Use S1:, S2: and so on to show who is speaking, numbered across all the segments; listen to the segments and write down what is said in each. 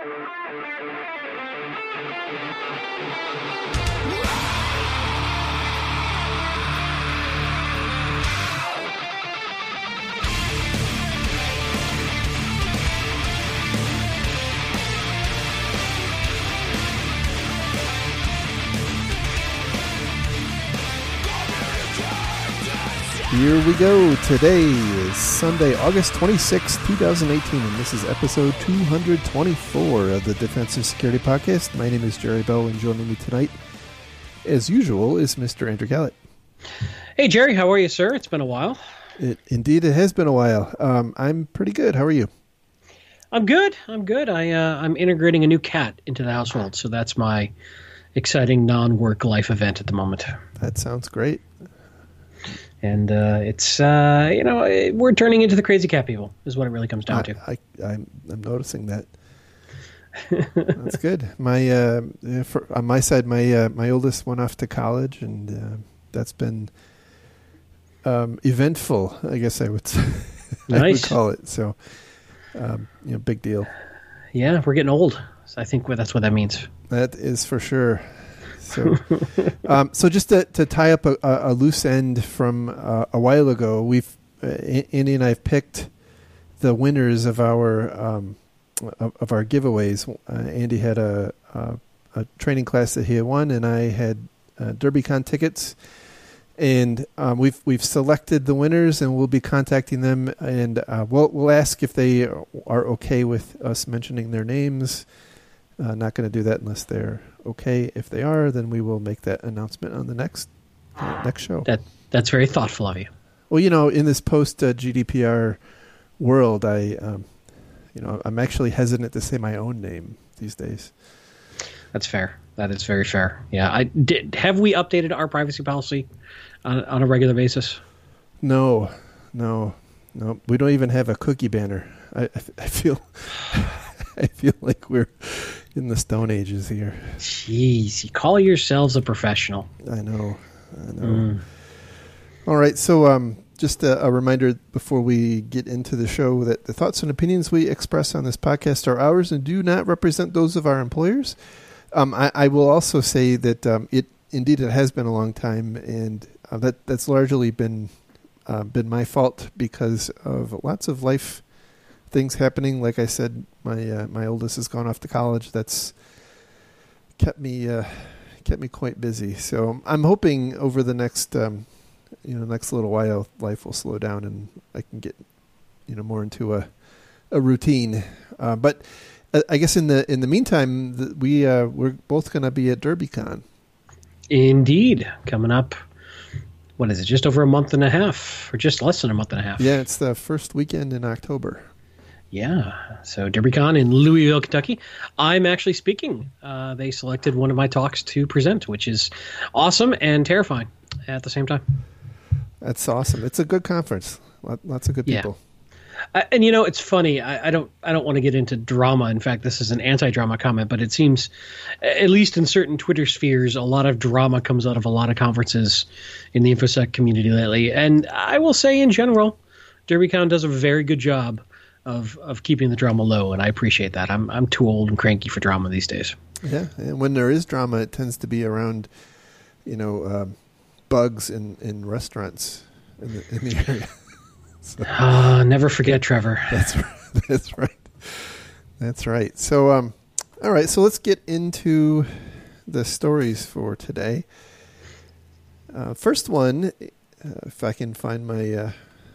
S1: Thank you. Here we go. Today is Sunday, August 26, 2018, and this is episode 224 of the Defensive Security Podcast. My name is Jerry Bell, and joining me tonight, as usual, is Mr. Andrew Kalat.
S2: Hey, Jerry, how are you, sir? It's been a while.
S1: It, indeed, it has been a while. Um, I'm pretty good. How are you?
S2: I'm good. I'm good. I, uh, I'm integrating a new cat into the household, so that's my exciting non-work life event at the moment.
S1: That sounds great
S2: and uh, it's uh, you know we're turning into the crazy cat people is what it really comes down
S1: I,
S2: to.
S1: I, I'm I'm noticing that. That's good. My uh, for, on my side, my uh, my oldest went off to college, and uh, that's been um, eventful. I guess I would
S2: nice. Would
S1: call it. So, um, you know, big deal.
S2: Yeah, we're getting old. So I think that's what that means.
S1: That is for sure. So, um, so just to, to tie up a, a loose end from uh, a while ago, we've uh, Andy and I have picked the winners of our um, of, of, our giveaways. Uh, Andy had a, a, a training class that he had won, and I had uh, DerbyCon tickets. And um, we've we've selected the winners, and we'll be contacting them, and uh, we'll we'll ask if they are okay with us mentioning their names. Uh, not going to do that unless they're okay. If they are, then we will make that announcement on the next uh, next show.
S2: That that's very thoughtful of you.
S1: Well, you know, in this post uh, GDPR world, I, um, you know, I'm actually hesitant to say my own name these days.
S2: That's fair. That is very fair. Yeah, I did. Have we updated our privacy policy on, on a regular basis?
S1: No, no, no. We don't even have a cookie banner. I, I, I feel, I feel like we're in the Stone Ages here.
S2: Jeez, you call yourselves a professional.
S1: I know. I know. Mm. All right, so um, just a, a, reminder before we get into the show that the thoughts and opinions we express on this podcast are ours and do not represent those of our employers. Um, I, I, will also say that um, it indeed it has been a long time, and uh, that that's largely been uh, been my fault because of lots of life things happening. Like I said, my uh, my oldest has gone off to college. That's kept me uh, kept me quite busy. So I'm hoping over the next um, you know next little while, life will slow down and I can get you know more into a a routine. Uh, but uh, I guess in the in the meantime, the, we uh, we're both going to be at DerbyCon.
S2: Indeed, coming up. What is it? Just over a month and a half, or just less than a month and a half?
S1: Yeah, it's the first weekend in October.
S2: Yeah. So DerbyCon in Louisville, Kentucky. I'm actually speaking. Uh, they selected one of my talks to present, which is awesome and terrifying at the same time.
S1: That's awesome. It's a good conference. Lots of good people.
S2: Yeah. and you know, it's funny. I, I don't. I don't want to get into drama. In fact, this is an anti-drama comment, but it seems, at least in certain Twitter spheres, a lot of drama comes out of a lot of conferences in the infosec community lately. And I will say, in general, DerbyCon does a very good job of of keeping the drama low, and I appreciate that. I'm I'm too old and cranky for drama these days.
S1: Yeah, and when there is drama, it tends to be around, you know, um, bugs in in restaurants in the, in the area.
S2: so, uh, never forget Trevor.
S1: That's right. That's right. That's right. So, um, all right. So let's get into the stories for today. Uh, first one, uh, if I can find my uh,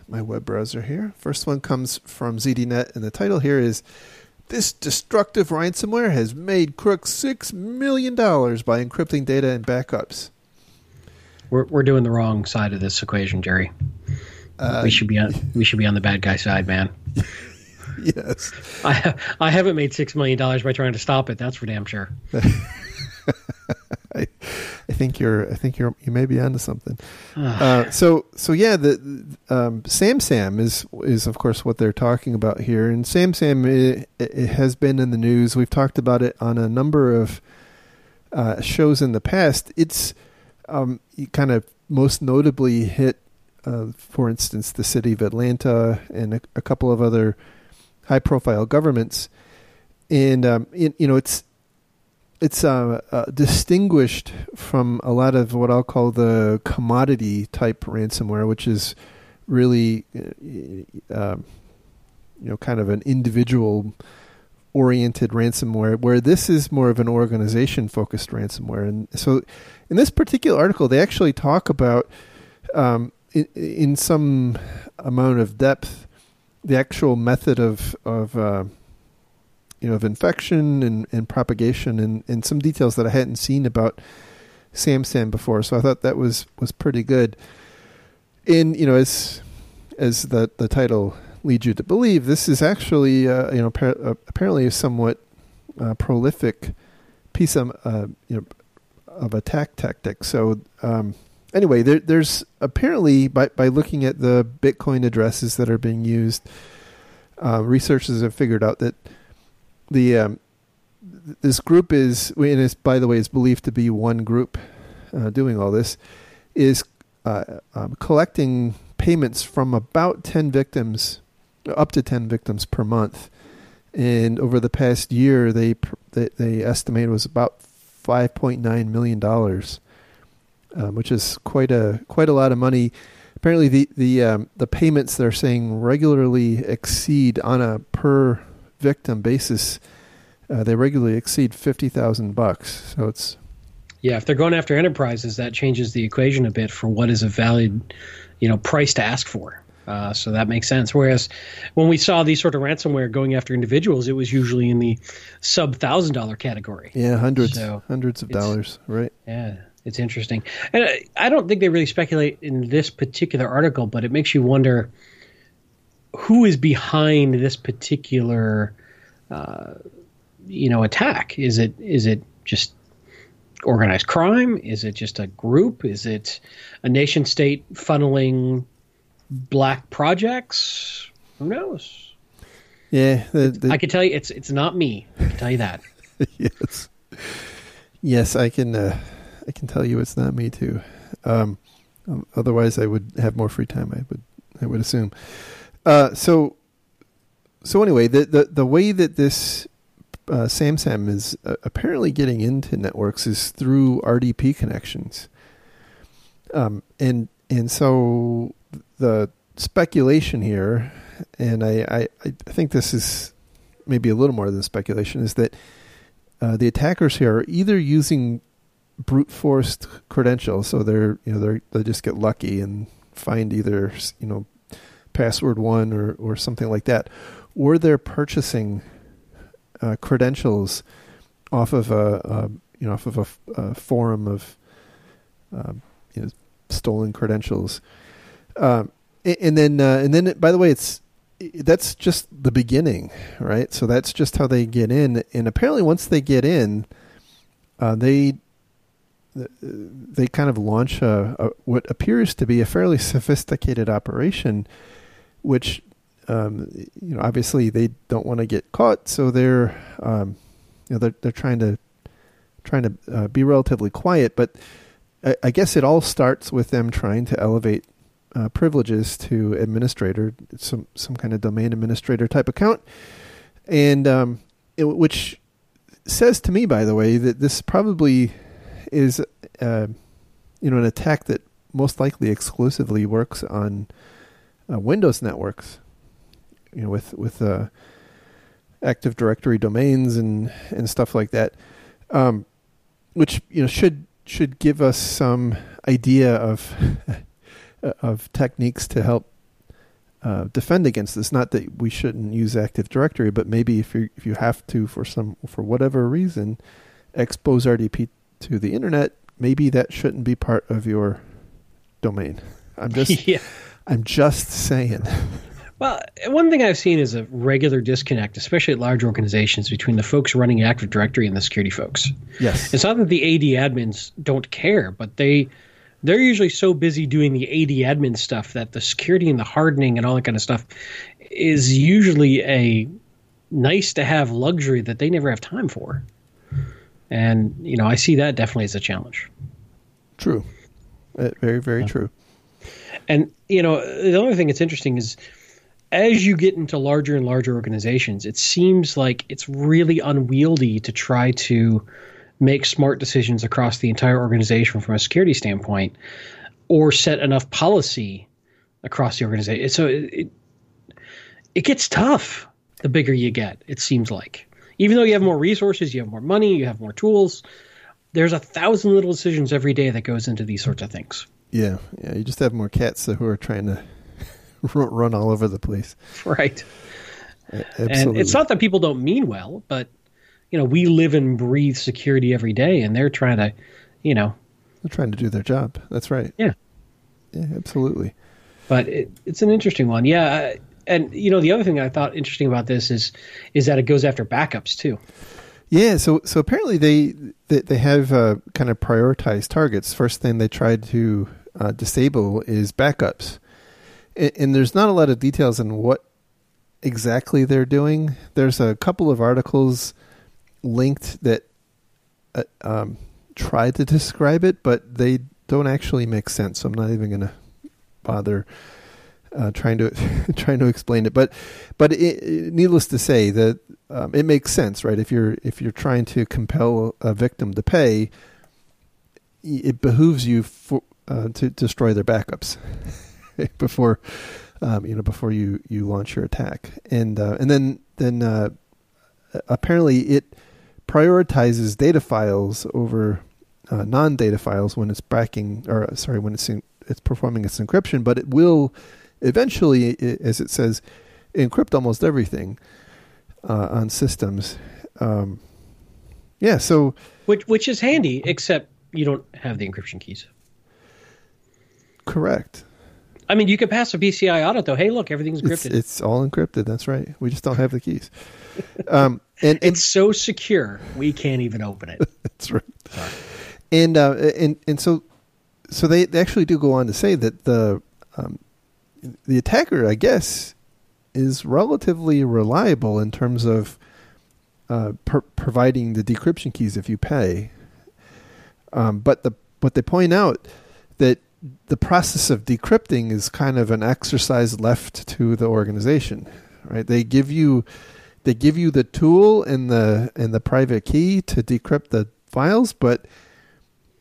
S1: my web browser here. First one comes from ZDNet, and the title here is This Destructive Ransomware Has Made Crooks $6 million by Encrypting Data and Backups.
S2: We're, we're doing the wrong side of this equation, Jerry. Uh, we should be on we should be on the bad guy side, man.
S1: yes.
S2: I I haven't made six million dollars by trying to stop it. That's for damn sure.
S1: I, think you're I think you're you may be onto something. uh, so so yeah, the um, Sam is is of course what they're talking about here, and Sam it, it has been in the news. We've talked about it on a number of uh, shows in the past. It's um, kind of most notably hit, uh, for instance, the city of Atlanta and a, a couple of other high profile governments and um, it, you know it's it's uh, uh, distinguished from a lot of what I'll call the commodity type ransomware, which is really uh, um, you know kind of an individual oriented ransomware where this is more of an organization focused ransomware. And so in this particular article they actually talk about um, in, in, some amount of depth the actual method of of uh, you know of infection and, and propagation and, and some details that I hadn't seen about SamSam before so I thought that was was pretty good and you know as as the the title leads you to believe, this is actually uh, you know par- uh, apparently a somewhat uh, prolific piece of uh, you know of attack tactic. So um, anyway, there, there's apparently by by looking at the Bitcoin addresses that are being used, uh, researchers have figured out that the um, this group is and is by the way is believed to be one group uh, doing all this is um, collecting payments from about 10 victims, up to 10 victims per month. And over the past year, they they, they estimate was about 5.9 million dollars, um, which is quite a quite a lot of money. Apparently, the the um, the payments they're saying regularly exceed on a per victim basis. Uh, they regularly exceed fifty thousand bucks. So it's
S2: yeah. If they're going after enterprises, that changes the equation a bit for what is a valid you know price to ask for. Uh, so that makes sense. Whereas when we saw these sort of ransomware going after individuals, it was usually in the sub thousand dollar category.
S1: Yeah, hundreds, so hundreds of dollars, right?
S2: Yeah, it's interesting, and I, I don't think they really speculate in this particular article, but it makes you wonder who is behind this particular, uh, you know, attack. Is it is it just organized crime? Is it just a group? Is it a nation state funneling black projects? Who knows?
S1: Yeah,
S2: the, the, I can tell you, it's it's not me. I can tell you that.
S1: yes, yes, I can. Uh, I can tell you, it's not me too. Um, otherwise, I would have more free time. I would. I would assume. Uh, so, so anyway, the, the the way that this uh, SamSam is uh, apparently getting into networks is through RDP connections. Um, and and so the speculation here, and I, I, I think this is maybe a little more than speculation, is that uh, the attackers here are either using brute forced credentials, so they're you know they they just get lucky and find either you know password one or or something like that, or they're purchasing uh, credentials off of a, a, you know off of a, a forum of um, you know stolen credentials, um, and, then uh, and then by the way, it's that's just the beginning, right? So that's just how they get in, and apparently once they get in, uh, they they kind of launch a, a, what appears to be a fairly sophisticated operation, which um, you know, obviously they don't want to get caught, so they're, um, you know, they're they're trying to trying to uh, be relatively quiet. But I, I, guess it all starts with them trying to elevate uh, privileges to administrator, some some kind of domain administrator type account, and um, it, which says to me, by the way, that this probably is, uh, you know, an attack that most likely exclusively works on uh, Windows networks you know with with uh, Active Directory domains and and stuff like that, um, which you know should should give us some idea of of techniques to help uh, defend against this. Not that we shouldn't use Active Directory, but maybe if you if you have to for some for whatever reason expose RDP to the internet, maybe that shouldn't be part of your domain. I'm just yeah. I'm just saying.
S2: Well, one thing I've seen is a regular disconnect, especially at large organizations, between the folks running Active Directory and the security folks.
S1: Yes,
S2: it's not that the AD admins don't care, but they they're usually so busy doing the AD admin stuff that the security and the hardening and all that kind of stuff is usually a nice to have luxury that they never have time for. And you know, I see that definitely as a challenge.
S1: True, uh, very very yeah. true.
S2: And you know, the other thing that's interesting is as you get into larger and larger organizations, it seems like it's really unwieldy to try to make smart decisions across the entire organization from a security standpoint or set enough policy across the organization. So it, it, it gets tough the bigger you get, it seems like. Even though you have more resources, you have more money, you have more tools, there's a thousand little decisions every day that goes into these sorts of things.
S1: Yeah, yeah. You just have more cats who are trying to run all over the place.
S2: Right. Absolutely. And it's not that people don't mean well, but you know, we live and breathe security every day, and they're trying to, you know,
S1: they're trying to do their job. That's right.
S2: Yeah.
S1: Yeah, absolutely.
S2: But it, it's an interesting one. Yeah, and you know, the other thing I thought interesting about this is is that it goes after backups too.
S1: Yeah, so so apparently they they, they have uh, kind of prioritized targets. First thing they tried to uh, disable is backups, and, and, there's not a lot of details on what exactly they're doing. There's a couple of articles linked that uh, um, try to describe it, but they don't actually make sense. So I'm not even going to bother uh, trying to trying to explain it. But but it, needless to say that um, it makes sense, right? If you're if you're trying to compel a victim to pay, it behooves you for, uh, to destroy their backups before um, you know before you, you launch your attack. And uh, and then then uh, apparently it prioritizes data files over uh, non-data files when it's backing or sorry when it's in, it's performing its encryption, but it will eventually, as it says, encrypt almost everything uh, on systems. Um, yeah, so
S2: which which is handy, except you don't have the encryption keys.
S1: Correct.
S2: I mean, you could pass a PCI audit though. Hey, look, everything's encrypted.
S1: It's, it's all encrypted. That's right. We just don't have the keys. Um, and,
S2: and, it's so secure we can't even open it.
S1: that's right. Sorry. And uh, and and so so they, they actually do go on to say that the um, the attacker, I guess, is relatively reliable in terms of uh, per- providing the decryption keys if you pay. Um, but the but they point out that the process of decrypting is kind of an exercise left to the organization. Right? They give you they give you the tool and the and the private key to decrypt the files, but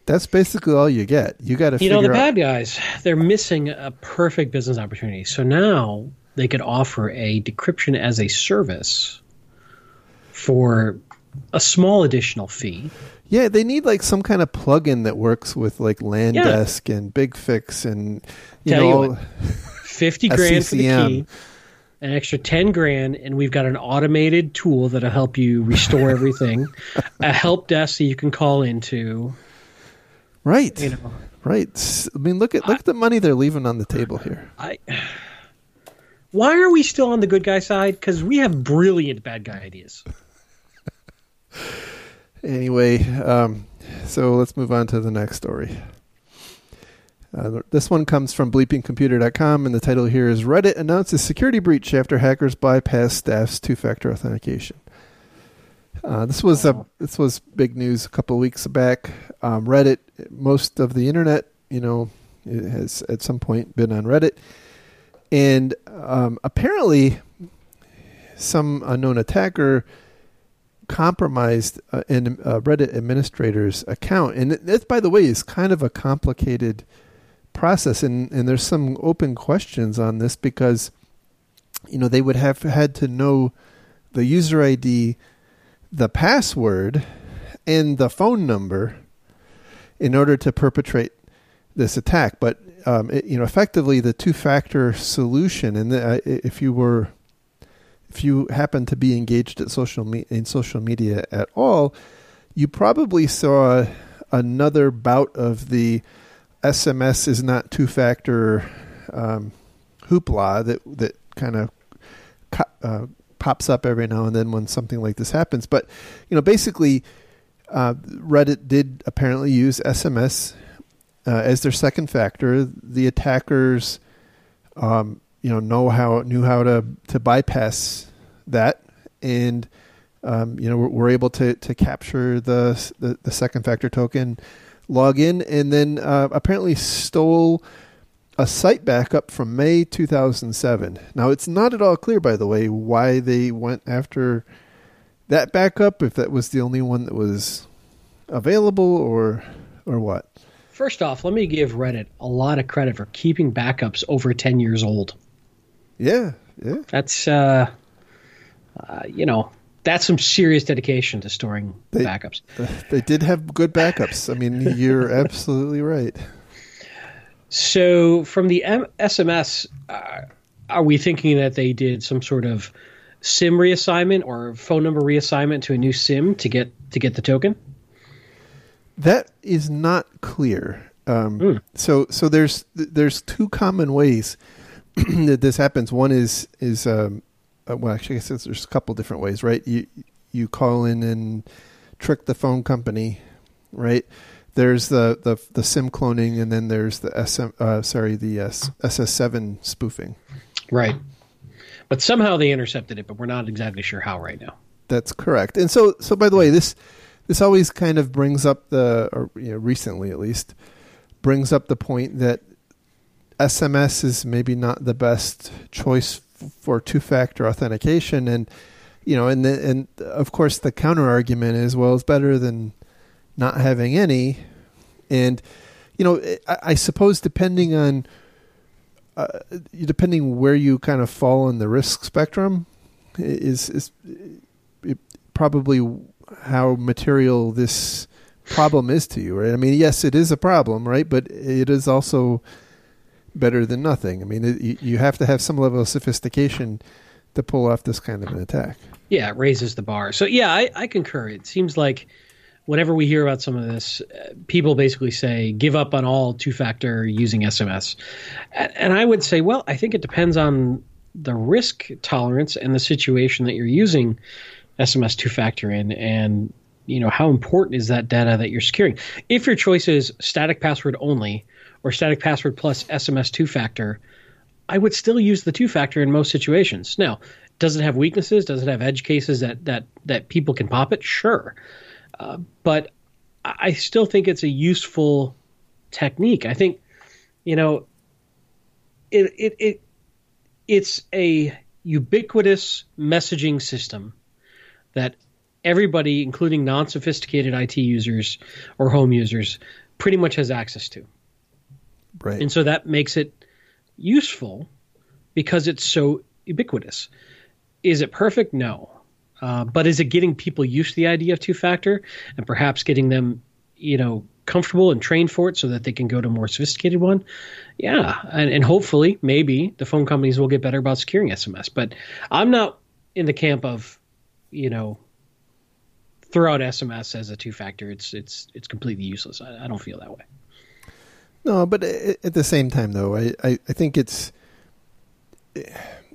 S1: that's basically all you get. You got to.
S2: You know, the
S1: bad
S2: guys, they're missing a perfect business opportunity. So now they could offer a decryption as a service for a small additional fee.
S1: Yeah, they need like some kind of plugin that works with like LANDesk yeah. and BigFix and you
S2: Tell
S1: know
S2: you what, fifty grand for the key, an extra ten grand, and we've got an automated tool that'll help you restore everything, a help desk that you can call into,
S1: Right. You know. Right. I mean, look at look I, at the money they're leaving on the table here.
S2: I. Why are we still on the good guy side? Because we have brilliant bad guy ideas.
S1: anyway, um, so let's move on to the next story. Uh, this one comes from bleepingcomputer.com, and the title here is Reddit announces security breach after hackers bypass staff's two factor authentication. Uh, this was a this was big news a couple of weeks back. Um, Reddit, most of the internet, you know, has at some point been on Reddit, and um, apparently, some unknown attacker compromised uh, an uh, Reddit administrator's account, and that, by the way, is kind of a complicated process, and and there's some open questions on this because, you know, they would have had to know the user ID the password and the phone number in order to perpetrate this attack. But um, it, you know, effectively, the two-factor solution, and the, uh, if you were, if you happen to be engaged at social me- in social media at all, you probably saw another bout of the SMS is not two-factor um, hoopla that that kind of uh, pops up every now and then when something like this happens. But you know, basically, uh, Reddit did apparently use SMS uh, as their second factor. The attackers, um, you know, know how knew how to to bypass that, and um, you know, we're, we're, able to to capture the, the, the second factor token, log in, and then uh, apparently stole a site backup from May 2007. Now, it's not at all clear, by the way, why they went after that backup, if that was the only one that was available or or what.
S2: First off, let me give Reddit a lot of credit for keeping backups over 10 years old.
S1: Yeah, yeah.
S2: That's, uh, uh, you know, that's some serious dedication to storing
S1: they,
S2: backups.
S1: They did have good backups. I mean, you're absolutely right.
S2: So, from the M- SMS, uh, are we thinking that they did some sort of SIM reassignment or phone number reassignment to a new SIM to get to get the token?
S1: That is not clear. Um, mm. So, so there's there's two common ways that this happens. One is is um, uh, well, actually, I guess there's a couple different ways, right? You you call in and trick the phone company, right? there's the, the, the sim cloning, and then there's the SM, uh, sorry, the uh, SS7 spoofing.
S2: Right. But somehow they intercepted it, but we're not exactly sure how right now.
S1: That's correct. And so, so by the way, this this always kind of brings up the, or you know, recently at least, brings up the point that SMS is maybe not the best choice for two-factor authentication, and you know, and the, and of course the counter argument is, well, it's better than not having any, and you know, I, I suppose depending on uh, depending where you kind of fall in the risk spectrum, is is probably how material this problem is to you, right? I mean, yes, it is a problem, right? But it is also better than nothing. I mean, it, you have to have some level of sophistication to pull off this kind of an attack.
S2: Yeah, it raises the bar. So yeah, I, I concur. It seems like whenever we hear about some of this, uh, people basically say give up on all two factor using SMS. And I would say, well, I think it depends on the risk tolerance and the situation that you're using SMS two factor in and you know how important is that data that you're securing if your choice is static password only or static password plus sms two factor i would still use the two factor in most situations now does it have weaknesses does it have edge cases that that that people can pop it sure uh, but I still think it's a useful technique. I think, you know, it it, it it's a ubiquitous messaging system that everybody, including non-sophisticated IT users or home users, pretty much has access to.
S1: Right.
S2: And so that makes it useful because it's so ubiquitous. Is it perfect? No. Uh, but is it getting people used to the idea of two factor and perhaps getting them, you know, comfortable and trained for it so that they can go to a more sophisticated one? Yeah. And, and hopefully, maybe the phone companies will get better about securing SMS. But I'm not in the camp of, you know, throw out SMS as a two factor. It's it's it's completely useless. I, I, don't feel that way.
S1: No, but at the same time, though, I, I, I think it's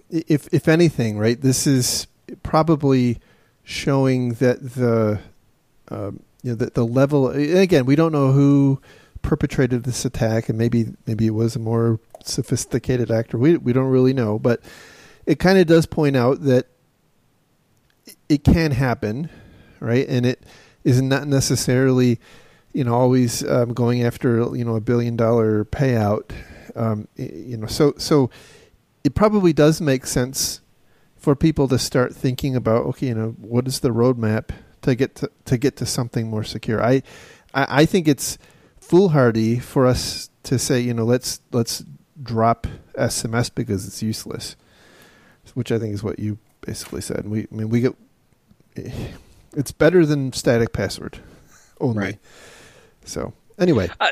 S1: if if anything, right? This is probably showing that the uh, you know the, the level. again, we don't know who perpetrated this attack, and maybe maybe it was a more sophisticated actor. We we don't really know, but it kind of does point out that it can happen, right? And it is not necessarily you know always um, going after you know a billion dollar payout. Um, you know, so so it probably does make sense for people to start thinking about okay, you know, what is the roadmap to get to, to get to something more secure. I, I I think it's foolhardy for us to say, you know, let's let's drop SMS because it's useless, which I think is what you basically said. We I mean we get it's better than static password only. Right. So anyway.
S2: I,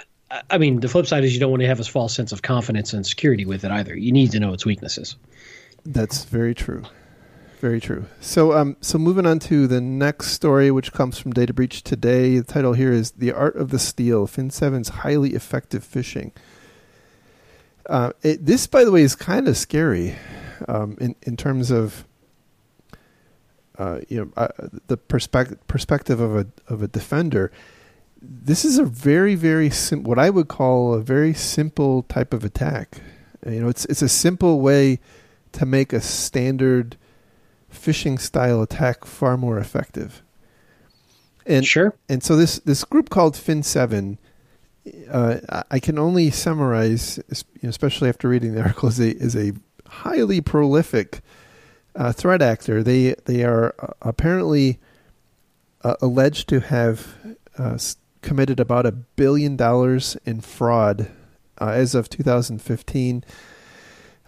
S2: I mean, the flip side is you don't want to have a false sense of confidence and security with it either. You need to know its weaknesses.
S1: That's very true. Very true. So, um, so moving on to the next story, which comes from Data Breach Today. The title here is "The Art of the Steal: Fin7's Highly Effective Phishing." Uh, it, this, by the way, is kind of scary um, in in terms of uh, you know uh, the perspective perspective of a of a defender. This is a very very sim- what I would call a very simple type of attack. You know, it's it's a simple way to make a standard phishing style attack far more effective. And
S2: sure.
S1: And so this this group called Fin7 uh, I can only summarize, especially after reading the article, is a, as a highly prolific uh, threat actor. They they are uh, apparently uh, alleged to have uh, committed about a billion dollars in fraud uh, as of 2015.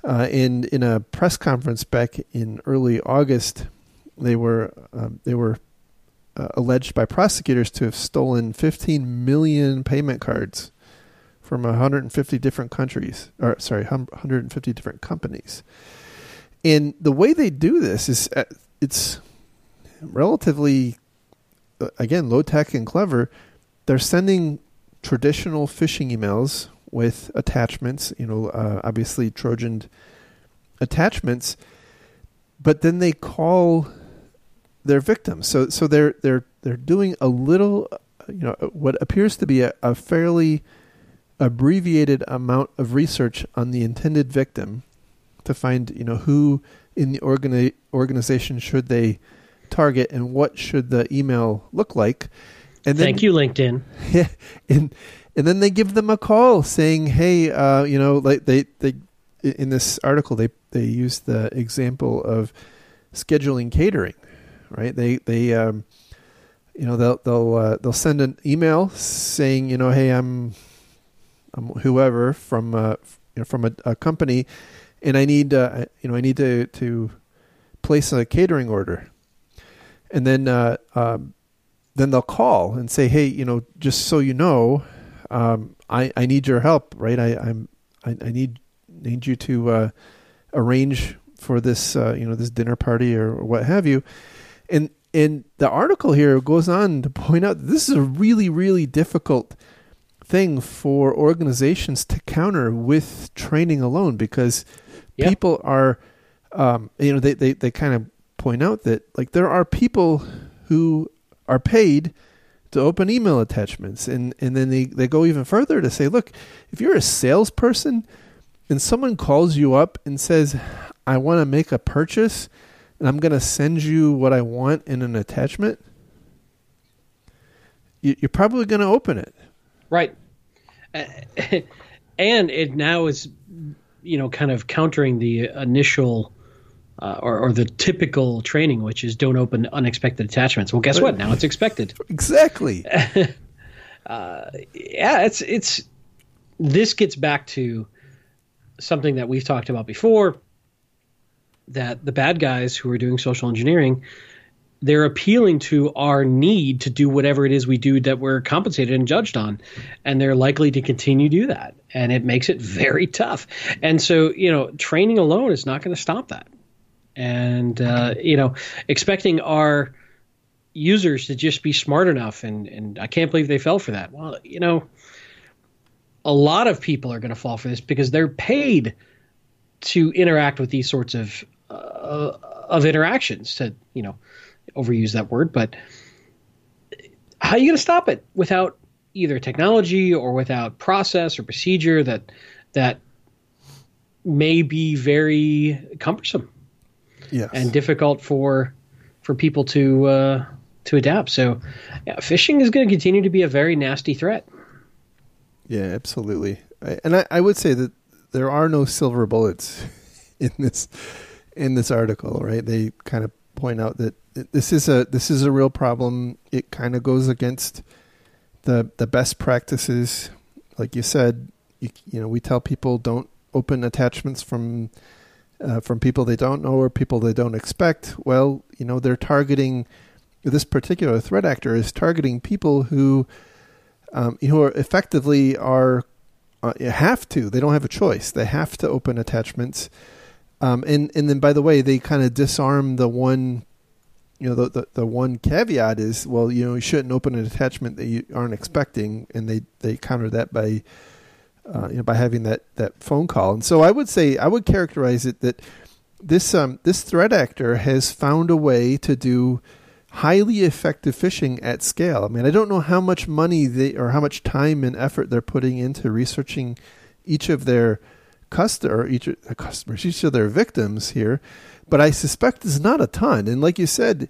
S1: Uh, in in a press conference back in early August, they were um, they were uh, alleged by prosecutors to have stolen 15 million payment cards from 150 different countries, or sorry, 150 different companies. And the way they do this is uh, it's relatively, uh, again, low tech and clever. They're sending traditional phishing emails with attachments, you know, uh, obviously Trojan attachments, but then they call their victims. So so they're they're they're doing a little, you know, what appears to be a, a fairly abbreviated amount of research on the intended victim to find, you know, who in the organi- organization should they target and what should the email look like.
S2: And then, thank you, LinkedIn.
S1: Yeah, and and then they give them a call saying, "Hey, uh, you know, like they they in this article they they use the example of scheduling catering, right? They they um, you know they'll they'll uh, they'll send an email saying, you know, hey, I'm I'm whoever from uh, you know, from a, a company and I need uh, you know I need to to place a catering order, and then uh, um, then they'll call and say, hey, you know, just so you know, um, I I need your help, right? I I'm I, I need need you to uh, arrange for this uh, you know this dinner party or, or what have you, and and the article here goes on to point out this is a really really difficult thing for organizations to counter with training alone because Yep. People are, um, you know, they, they, they kind of point out that like there are people who are paid to open email attachments and, and then they, they go even further to say, look, if you're a salesperson and someone calls you up and says, I want to make a purchase and I'm going to send you what I want in an attachment, you, you're probably going to open it.
S2: Right. and it now is you know, kind of countering the initial uh, or, or, the typical training, which is don't open unexpected attachments. Well, guess what? Now it's expected.
S1: exactly.
S2: uh, yeah, it's it's. This gets back to something that we've talked about before. That the bad guys who are doing social engineering they're appealing to our need to do whatever it is we do that we're compensated and judged on and they're likely to continue to do that and it makes it very tough and so you know training alone is not going to stop that and uh, you know expecting our users to just be smart enough and and i can't believe they fell for that. Well you know a lot of people are going to fall for this because they're paid to interact with these sorts of uh, of interactions to you know overuse that word, but how are you going to stop it without either technology or without process or procedure that that may be very cumbersome
S1: yes.
S2: and difficult for for people to uh, to adapt. So, yeah, phishing is going to continue to be a very nasty threat.
S1: Yeah, absolutely. I, and I, I would say that there are no silver bullets in this in this article, right? They kind of point out that this is a this is a real problem. It kind of goes against the the best practices. Like you said, you, you know, we tell people don't open attachments from uh, from people they don't know or people they don't expect. Well, you know, they're targeting this particular threat actor is targeting people who um, who are effectively are uh, have to. They don't have a choice. They have to open attachments. Um, and and then by the way, they kind of disarm the one you know the, the, the one caveat is well you know you shouldn't open an attachment that you aren't expecting and they they counter that by uh, you know by having that that phone call and so I would say I would characterize it that this um this threat actor has found a way to do highly effective phishing at scale. I mean, I don't know how much money they or how much time and effort they're putting into researching each of their customer each uh, customers each of their victims here but I suspect it's not a ton. And like you said,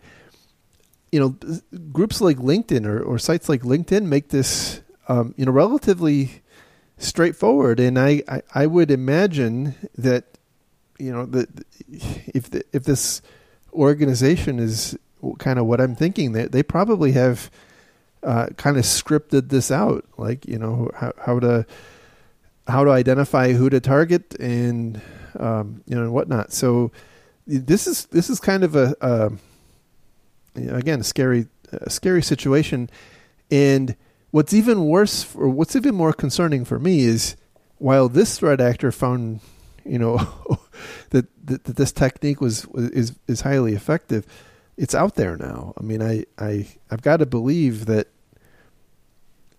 S1: you know, groups like LinkedIn or, or sites like LinkedIn make this um, you know, relatively straightforward. And I, I, I would imagine that, you know, that if the, if this organization is kind of what I'm thinking, they they probably have uh, kind of scripted this out, like you know how, how to how to identify who to target and um, you know and whatnot. So this is this is kind of a, a again a scary a scary situation, and what's even worse or what's even more concerning for me is while this threat actor found you know that, that, that this technique was is is highly effective it's out there now. I mean i i i've got to believe that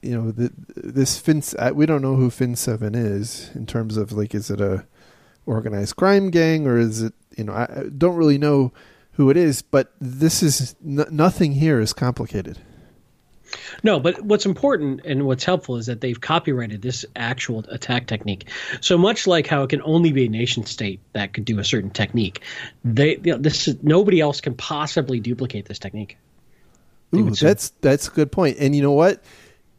S1: you know this fin we don't know who fin 7 is in terms of like is it a organized crime gang or is it you know i don't really know who it is but this is n- nothing here is complicated
S2: no, but what's important and what's helpful is that they've copyrighted this actual attack technique. So much like how it can only be a nation state that could do a certain technique, they you know, this is, nobody else can possibly duplicate this technique.
S1: Ooh, that's that's a good point. And you know what?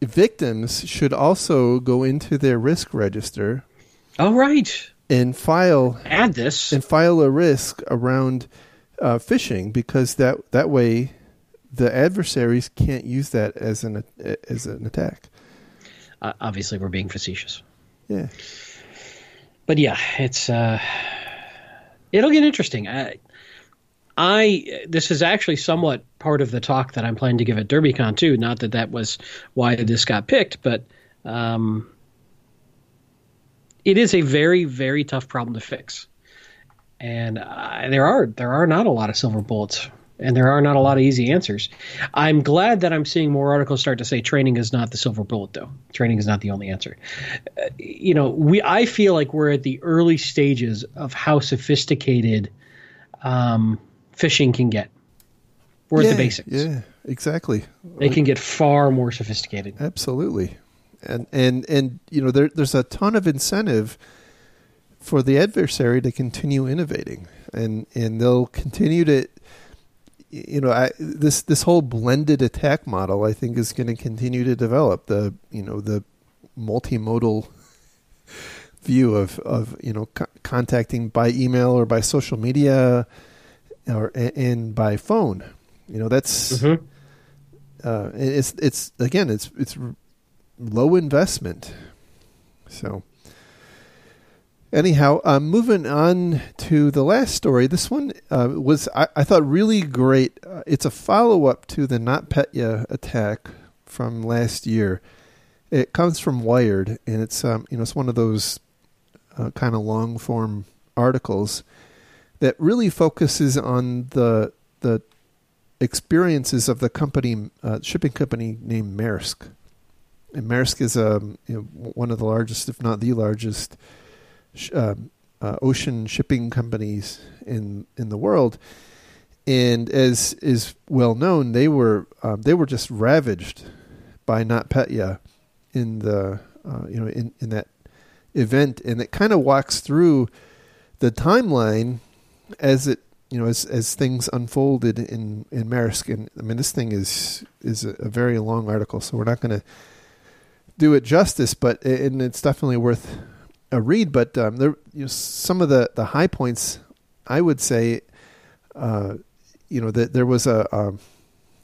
S1: Victims should also go into their risk register.
S2: All right.
S1: And file
S2: add this
S1: and file a risk around uh, phishing because that that way the adversaries can't use that as an as an attack.
S2: Uh, obviously, we're being facetious.
S1: Yeah,
S2: but yeah, it's uh, it'll get interesting. I, I this is actually somewhat part of the talk that I'm planning to give at DerbyCon too. Not that that was why this got picked, but um, it is a very very tough problem to fix, and uh, there are there are not a lot of silver bullets and there are not a lot of easy answers. I'm glad that I'm seeing more articles start to say training is not the silver bullet, though. Training is not the only answer. Uh, you know, we I feel like we're at the early stages of how sophisticated um, phishing can get. We're
S1: yeah,
S2: at the basics.
S1: Yeah, exactly.
S2: They can get far more sophisticated.
S1: Absolutely, and and and you know, there, there's a ton of incentive for the adversary to continue innovating, and and they'll continue to you know, I, this this whole blended attack model, I think, is going to continue to develop. The you know the multimodal view of of you know co- contacting by email or by social media or and by phone. You know, that's mm-hmm. uh, it's it's again it's it's low investment. So Anyhow, uh, moving on to the last story. This one uh, was, I, I, thought, really great. Uh, it's a follow up to the NotPetya attack from last year. It comes from Wired, and it's um, you know it's one of those uh, kind of long form articles that really focuses on the the experiences of the company uh, shipping company named Maersk. And Maersk is um, you know, one of the largest, if not the largest uh, uh, ocean shipping companies in in the world, and as is well known, they were um, they were just ravaged by NotPetya in the uh, you know in, in that event, and it kind of walks through the timeline as it you know as as things unfolded in in Maersk. And I mean, this thing is is a, a very long article, so we're not going to do it justice, but and it's definitely worth a read, but um, there you know, some of the, the high points I would say, uh, you know, that there was a, um,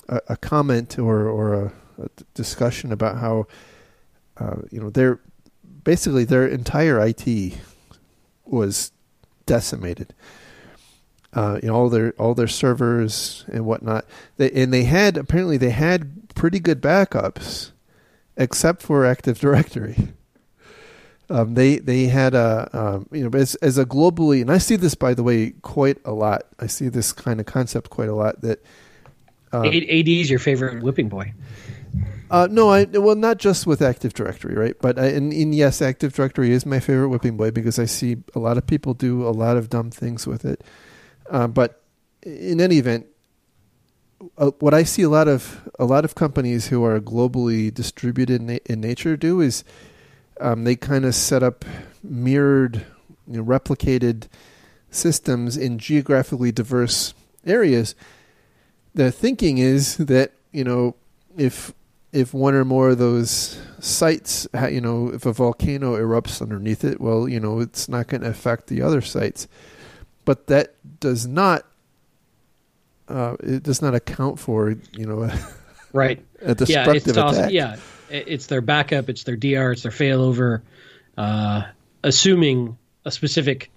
S1: a, a comment or or a, a discussion about how uh, you know their basically their entire IT was decimated. Uh, you know all their all their servers and whatnot. They, and they had apparently they had pretty good backups, except for Active Directory. Um, they they had a um, you know as as a globally and I see this by the way quite a lot. I see this kind of concept quite a lot that
S2: um, AD is your favorite whipping boy.
S1: Uh, no, I well not just with Active Directory, right? But I, and, and yes, Active Directory is my favorite whipping boy because I see a lot of people do a lot of dumb things with it. Uh, but in any event, uh, what I see a lot of a lot of companies who are globally distributed in, na- in nature do is um, they kind of set up mirrored, you know, replicated systems in geographically diverse areas. The thinking is that you know if if one or more of those sites, you know, if a volcano erupts underneath it, well, you know, it's not going to affect the other sites. But that does not uh, it does not account for you know a,
S2: right
S1: a destructive
S2: yeah, it's also,
S1: attack.
S2: yeah, it's their backup, it's their DR, it's their failover, uh, assuming a specific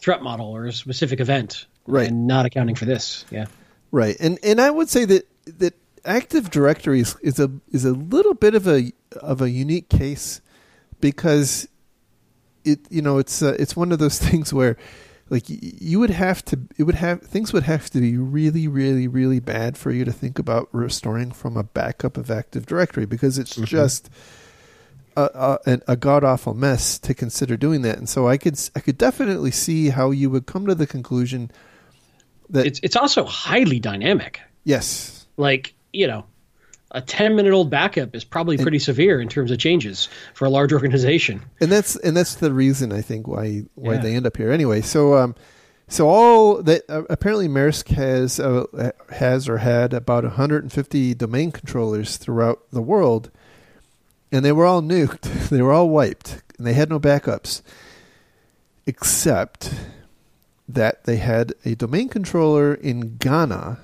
S2: threat model or a specific event,
S1: Right.
S2: and not accounting for this. Yeah,
S1: Right, and and I would say that that Active Directory is, is a is a little bit of a of a unique case because it you know it's uh, it's one of those things where like you would have to it would have things would have to be really really really bad for you to think about restoring from a backup of Active Directory because it's mm-hmm. just a, a, a god awful mess to consider doing that. And so I could I could definitely see how you would come to the conclusion that
S2: it's it's also highly dynamic.
S1: yes.
S2: Like you know, a ten minute old backup is probably pretty severe in terms of changes for a large organization.
S1: and that's and that's the reason I think why why
S2: Yeah.
S1: they end up here anyway. So um, so all that uh, apparently Maersk has uh, has or had about 150 domain controllers throughout the world, and they were all nuked. They were all wiped, and they had no backups, except that they had a domain controller in Ghana.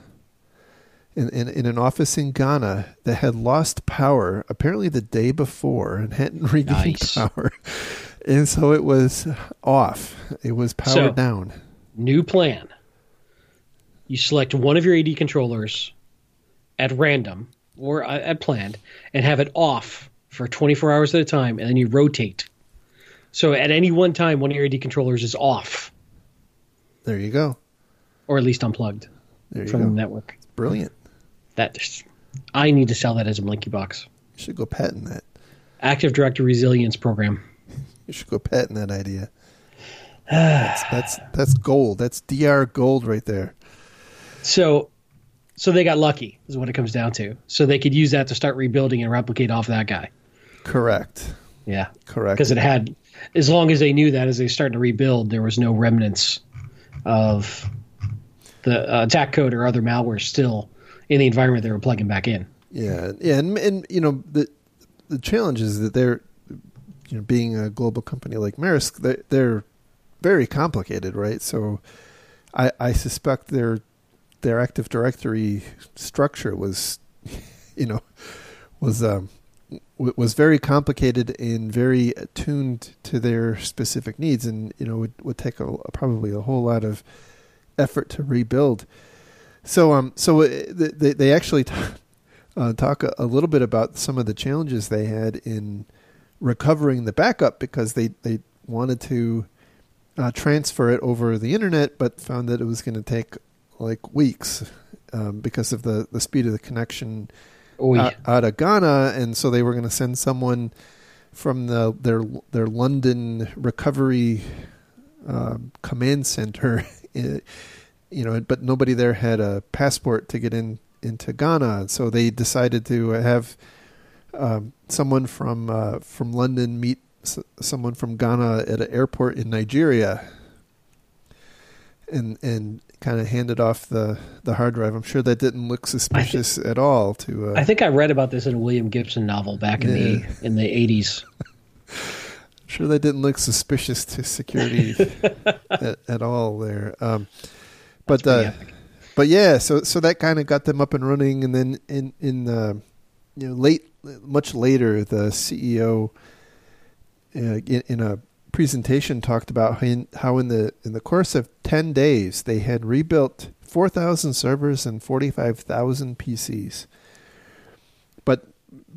S1: In, in, in an office in Ghana that had lost power apparently the day before and hadn't regained
S2: Nice.
S1: power. And so it was off. It was powered
S2: So-
S1: down.
S2: New plan. You select one of your AD controllers at random or uh, at planned and have it off for 24 hours at a time, and then you rotate. So at any one time, one of your AD controllers is off
S1: There you go.
S2: or at least unplugged
S1: There you
S2: from
S1: go.
S2: the network.
S1: Brilliant.
S2: That just, I need to sell that as a Blinky box.
S1: You should go patent that.
S2: Active Directory Resilience Program.
S1: You should go patent that idea. that's, that's that's gold. That's DR gold right there.
S2: So, so they got lucky is what it comes down to. So they could use that to start rebuilding and replicate off that guy.
S1: Correct.
S2: Yeah.
S1: Correct.
S2: because it had as long as they knew that as they started to rebuild there was no remnants of the uh, attack code or other malware still in the environment they were plugging back in
S1: Yeah, yeah, and, and you know the the challenge is that they're you know being a global company like Maersk, they they're very complicated, right? So I I suspect their their Active Directory structure was you know was um was very complicated and very attuned to their specific needs, and you know would would take a, probably a whole lot of effort to rebuild. So um so uh, they they actually t- uh, talk a, a little bit about some of the challenges they had in recovering the backup because they they wanted to uh, transfer it over the internet, but found that it was going to take like weeks um, because of the the speed of the connection out, out of Ghana, and so they were going to send someone from the their their London recovery um, command center, you know, but nobody there had a passport to get in into Ghana, so they decided to have um, someone from uh, from London meet s- someone from Ghana at an airport in Nigeria, and and kind of handed off the the hard drive. I'm sure that didn't look suspicious at all to. Uh,
S2: i think i read about this in a william gibson novel back in
S1: Yeah.
S2: the in the 80s
S1: I'm sure that didn't look suspicious to security at, at all there. Um, but uh, but yeah, so so that kind of got them up and running, and then in in uh, you know late much later, the CEO uh, in, in a presentation talked about how in, how in the in the course of ten days they had rebuilt four thousand servers and forty five thousand PCs. But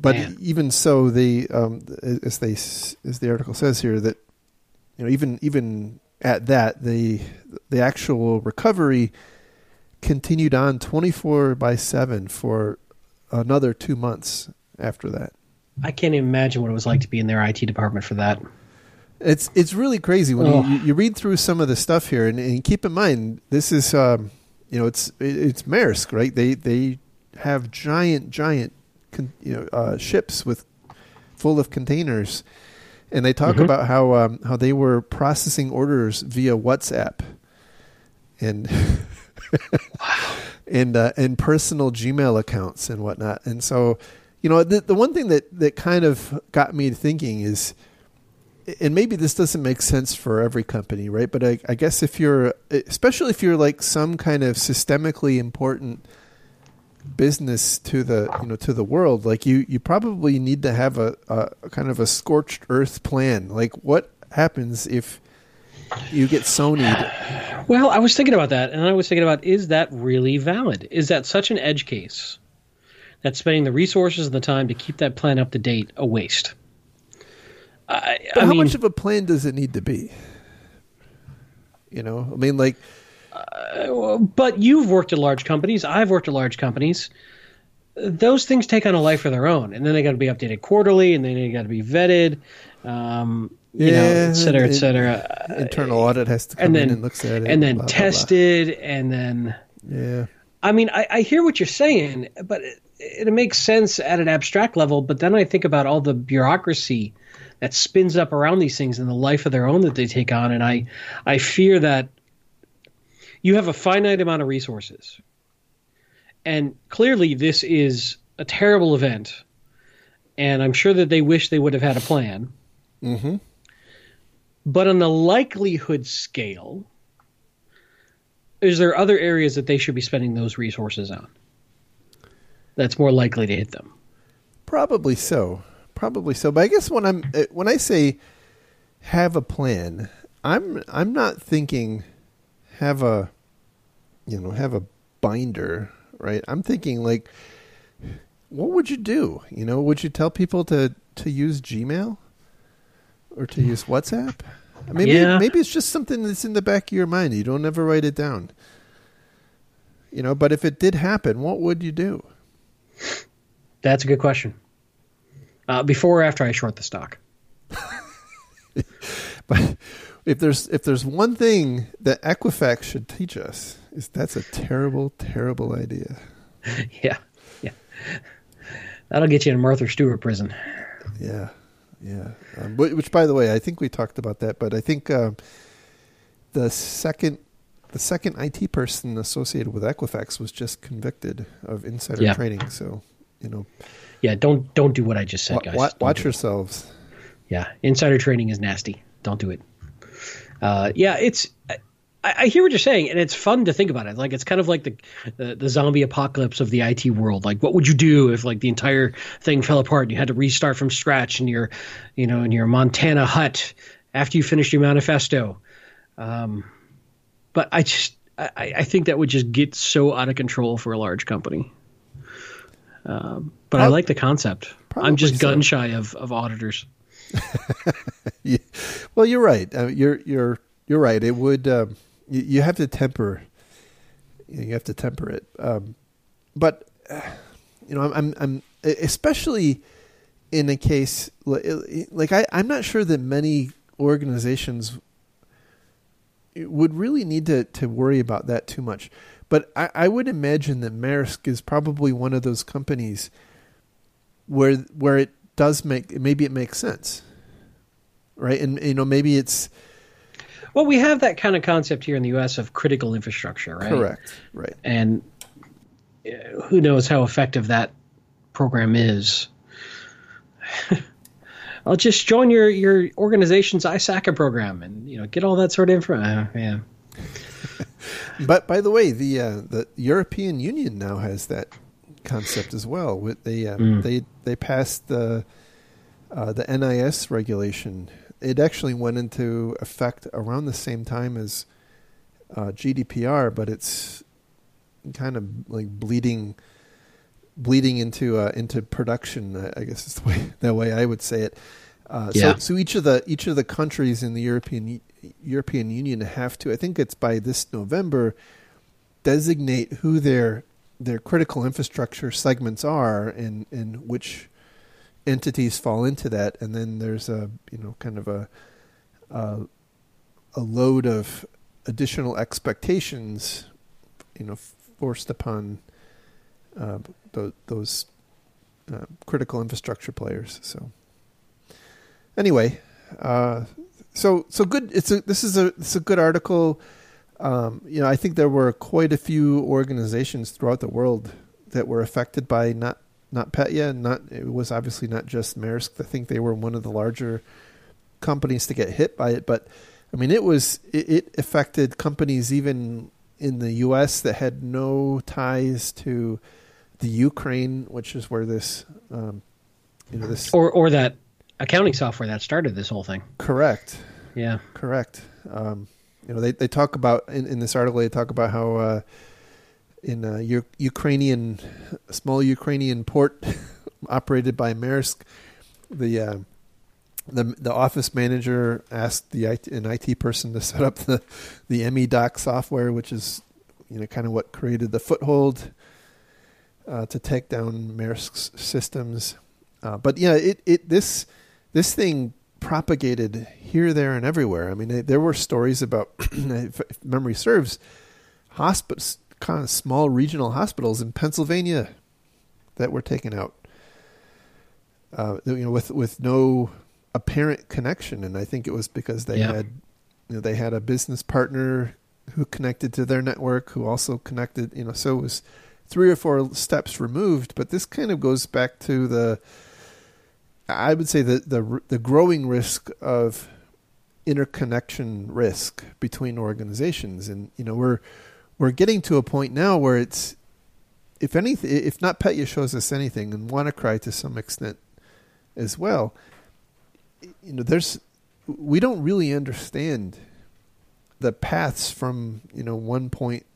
S1: but
S2: Man.
S1: even so, they um, as they as the article says here that you know even even at that the the actual recovery continued on 24 by 7 for another 2 months after that.
S2: I can't even imagine what it was like to be in their it department for that.
S1: It's it's really crazy when you, you read through some of the stuff here and, and keep in mind this is um, you know it's it's Maersk right? They they have giant giant con, you know uh, ships with full of containers and they talk
S2: Mhm.
S1: about how um, how they were processing orders via WhatsApp and and uh, and personal Gmail accounts and whatnot and so you know, the the one thing that that kind of got me thinking is, and maybe this doesn't make sense for every company, right? But I, I guess if you're, especially if you're like some kind of systemically important business to the you know to the world like you you probably need to have a, a, kind of a scorched earth plan like what happens if you get Sony.
S2: Well, I was thinking about that, and I was thinking about is that really valid? Is that such an edge case that spending the resources and the time to keep that plan up to date a waste?
S1: I, I how mean, much of a plan does it need to be? You know, I mean, like
S2: uh, but you've worked at large companies. I've worked at large companies. Those things take on a life of their own, and then they got to be updated quarterly, and then they got to be vetted, um, you yeah, know, et cetera, et cetera.
S1: Internal audit has to come and then, in and looks at it,
S2: and then blah, tested, blah, blah. and then
S1: yeah.
S2: I mean, I, I hear what you're saying, but it, it makes sense at an abstract level. But then I think about all the bureaucracy that spins up around these things and the life of their own that they take on, and I I fear that you have a finite amount of resources. And clearly, this is a terrible event. And I'm sure that they wish they would have had a plan.
S1: Mm-hmm.
S2: But on the likelihood scale, is there other areas that they should be spending those resources on? That's more likely to hit them.
S1: Probably so. Probably so. But I guess when I'm uh, when I say have a plan, I'm I'm not thinking have a you know have a binder right? I'm thinking like what would you do? You know would you tell people to to use gmail or to use whatsapp? Maybe yeah. maybe it's just something that's in the back of your mind. You don't ever write it down. You know but if it did happen what would you do?
S2: That's a good question. Uh, before or after i short the stock?
S1: But if there's if there's one thing that Equifax should teach us is that's a terrible, terrible idea.
S2: Yeah, yeah, that'll get you in Martha Stewart prison.
S1: Yeah, yeah. Um, which, by the way, I think we talked about that, but I think uh, the second the second IT person associated with Equifax was just convicted of insider yeah. trading. So you know,
S2: yeah, don't don't do what I just said, guys.
S1: Wa- watch yourselves.
S2: Yeah, insider trading is nasty. Don't do it uh, yeah, it's. I, I, hear what you're saying, and it's fun to think about it. Like it's kind of like the, the, the zombie apocalypse of the IT world. Like, what would you do if like the entire thing fell apart and you had to restart from scratch in your, you know, in your Montana hut after you finished your manifesto? Um, but I just I, I think that would just get so out of control for a large company. Um, but I like the concept. I'm just gun shy of, of auditors.
S1: yeah. Well, you're right. Uh, you're you're you're right. It would um, you, you, have to temper. You have to temper it. Um, but you know, I'm, I'm, I'm especially in a case like I, I'm not sure that many organizations would really need to, to worry about that too much. But I, I would imagine that Maersk is probably one of those companies where where it does make maybe it makes sense, right? And you know maybe it's
S2: well, we have that kind of concept here in the U.S. of critical infrastructure, right?
S1: Correct, right.
S2: And uh, who knows how effective that program is. I'll just join your your organization's ISACA program and you know get all that sort of info. Uh, yeah.
S1: but by the way, the uh, the European Union now has that concept as well. They um, mm. they they passed the uh, the NIS regulation. It actually went into effect around the same time as uh, GDPR, but it's kind of like bleeding bleeding into uh, into production. I guess is the way that way I would say it. Uh, yeah. So, so each of the each of the countries in the European European Union have to. I think it's by this November designate who their their critical infrastructure segments are and and which entities fall into that. And then there's a you know kind of a a, a load of additional expectations you know forced upon uh, th- those uh, critical infrastructure players. So anyway uh, so so good it's a this is a it's a good article um, you know, I think there were quite a few organizations throughout the world that were affected by not NotPetya, not it was obviously not just Maersk. I think they were one of the larger companies to get hit by it, but I mean, it was it, it affected companies even in the U.S. that had no ties to the Ukraine, which is where this, um, you know, this
S2: or or that accounting software that started this whole thing.
S1: Correct.
S2: Yeah.
S1: Correct. Um, you know, they they talk about in, in this article they talk about how uh, in a U- Ukrainian small Ukrainian port operated by Maersk, the uh, the the office manager asked the IT, an IT person to set up the the M.E.Doc software, which is you know kind of what created the foothold uh, to take down Maersk's systems. Uh, but yeah, it it this this thing propagated here, there, and everywhere. I mean, they, there were stories about, if, if memory serves, hospitals, kind of small regional hospitals in Pennsylvania that were taken out. Uh, you know, with with no apparent connection, and I think it was because they yeah. had, you know, they had a business partner who connected to their network, who also connected. You know, so it was three or four steps removed. But this kind of goes back to the, I would say the the the growing risk of interconnection risk between organizations, and you know we're we're getting to a point now where it's if anything, if NotPetya shows us anything, and WannaCry to some extent as well, you know, there's we don't really understand the paths from you know one point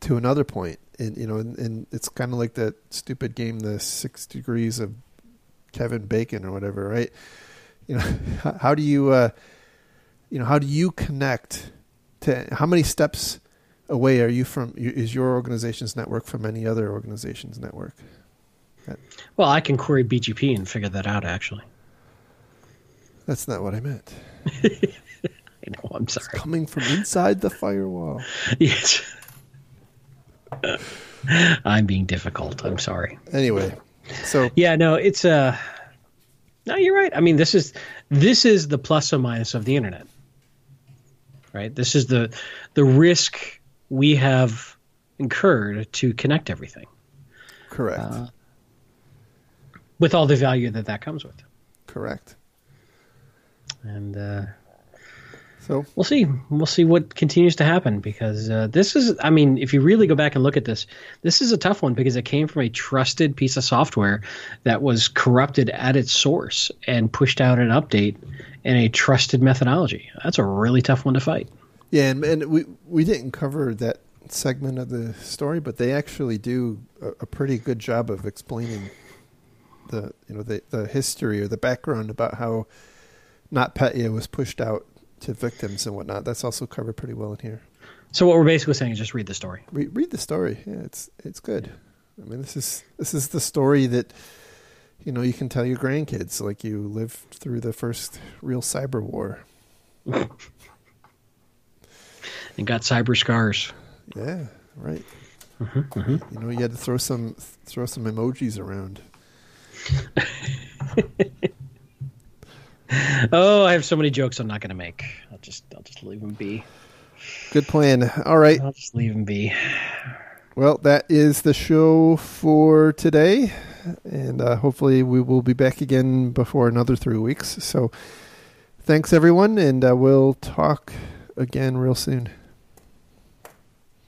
S1: to another point, and you know, and, and it's kind of like that stupid game, the Six Degrees of Kevin Bacon or whatever, right? You know, how, do you, uh, you know, how do you connect to how many steps away are you from? Is your organization's network from any other organization's network?
S2: Well, I can query BGP and figure that out. Actually,
S1: that's not what I meant.
S2: I know. I'm sorry.
S1: It's coming from inside the firewall.
S2: Yes. I'm being difficult. I'm sorry.
S1: Anyway, so
S2: yeah, no, it's uh no, you're right. I mean, this is this is the plus or minus of the internet, right? This is the the risk we have incurred to connect everything.
S1: Correct. Uh,
S2: with all the value that that comes with.
S1: Correct.
S2: And uh,
S1: so
S2: we'll see. We'll see what continues to happen because uh, this is. I mean, if you really go back and look at this, this is a tough one because it came from a trusted piece of software that was corrupted at its source and pushed out an update in a trusted methodology. That's a really tough one to fight.
S1: Yeah, and, and we we didn't cover that segment of the story, but they actually do a, a pretty good job of explaining the you know the the history or the background about how NotPetya was pushed out to victims and whatnot. That's also covered pretty well in here.
S2: So what we're basically saying is just read the story.
S1: Re- read the story. Yeah, it's it's good. I mean, this is this is the story that you know you can tell your grandkids, like you lived through the first real cyber war.
S2: and got cyber scars.
S1: Yeah, right. Mm-hmm, mm-hmm. You know, you had to throw some throw some emojis around.
S2: oh, I have so many jokes I'm not going to make. I'll just I'll just leave them be.
S1: Good plan. All right.
S2: I'll just leave them be.
S1: Well, that is the show for today, and uh, hopefully we will be back again before another three weeks. So, thanks everyone, and uh, we'll talk again real soon.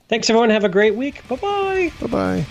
S2: Thanks everyone. Have a great week. Bye bye.
S1: Bye bye.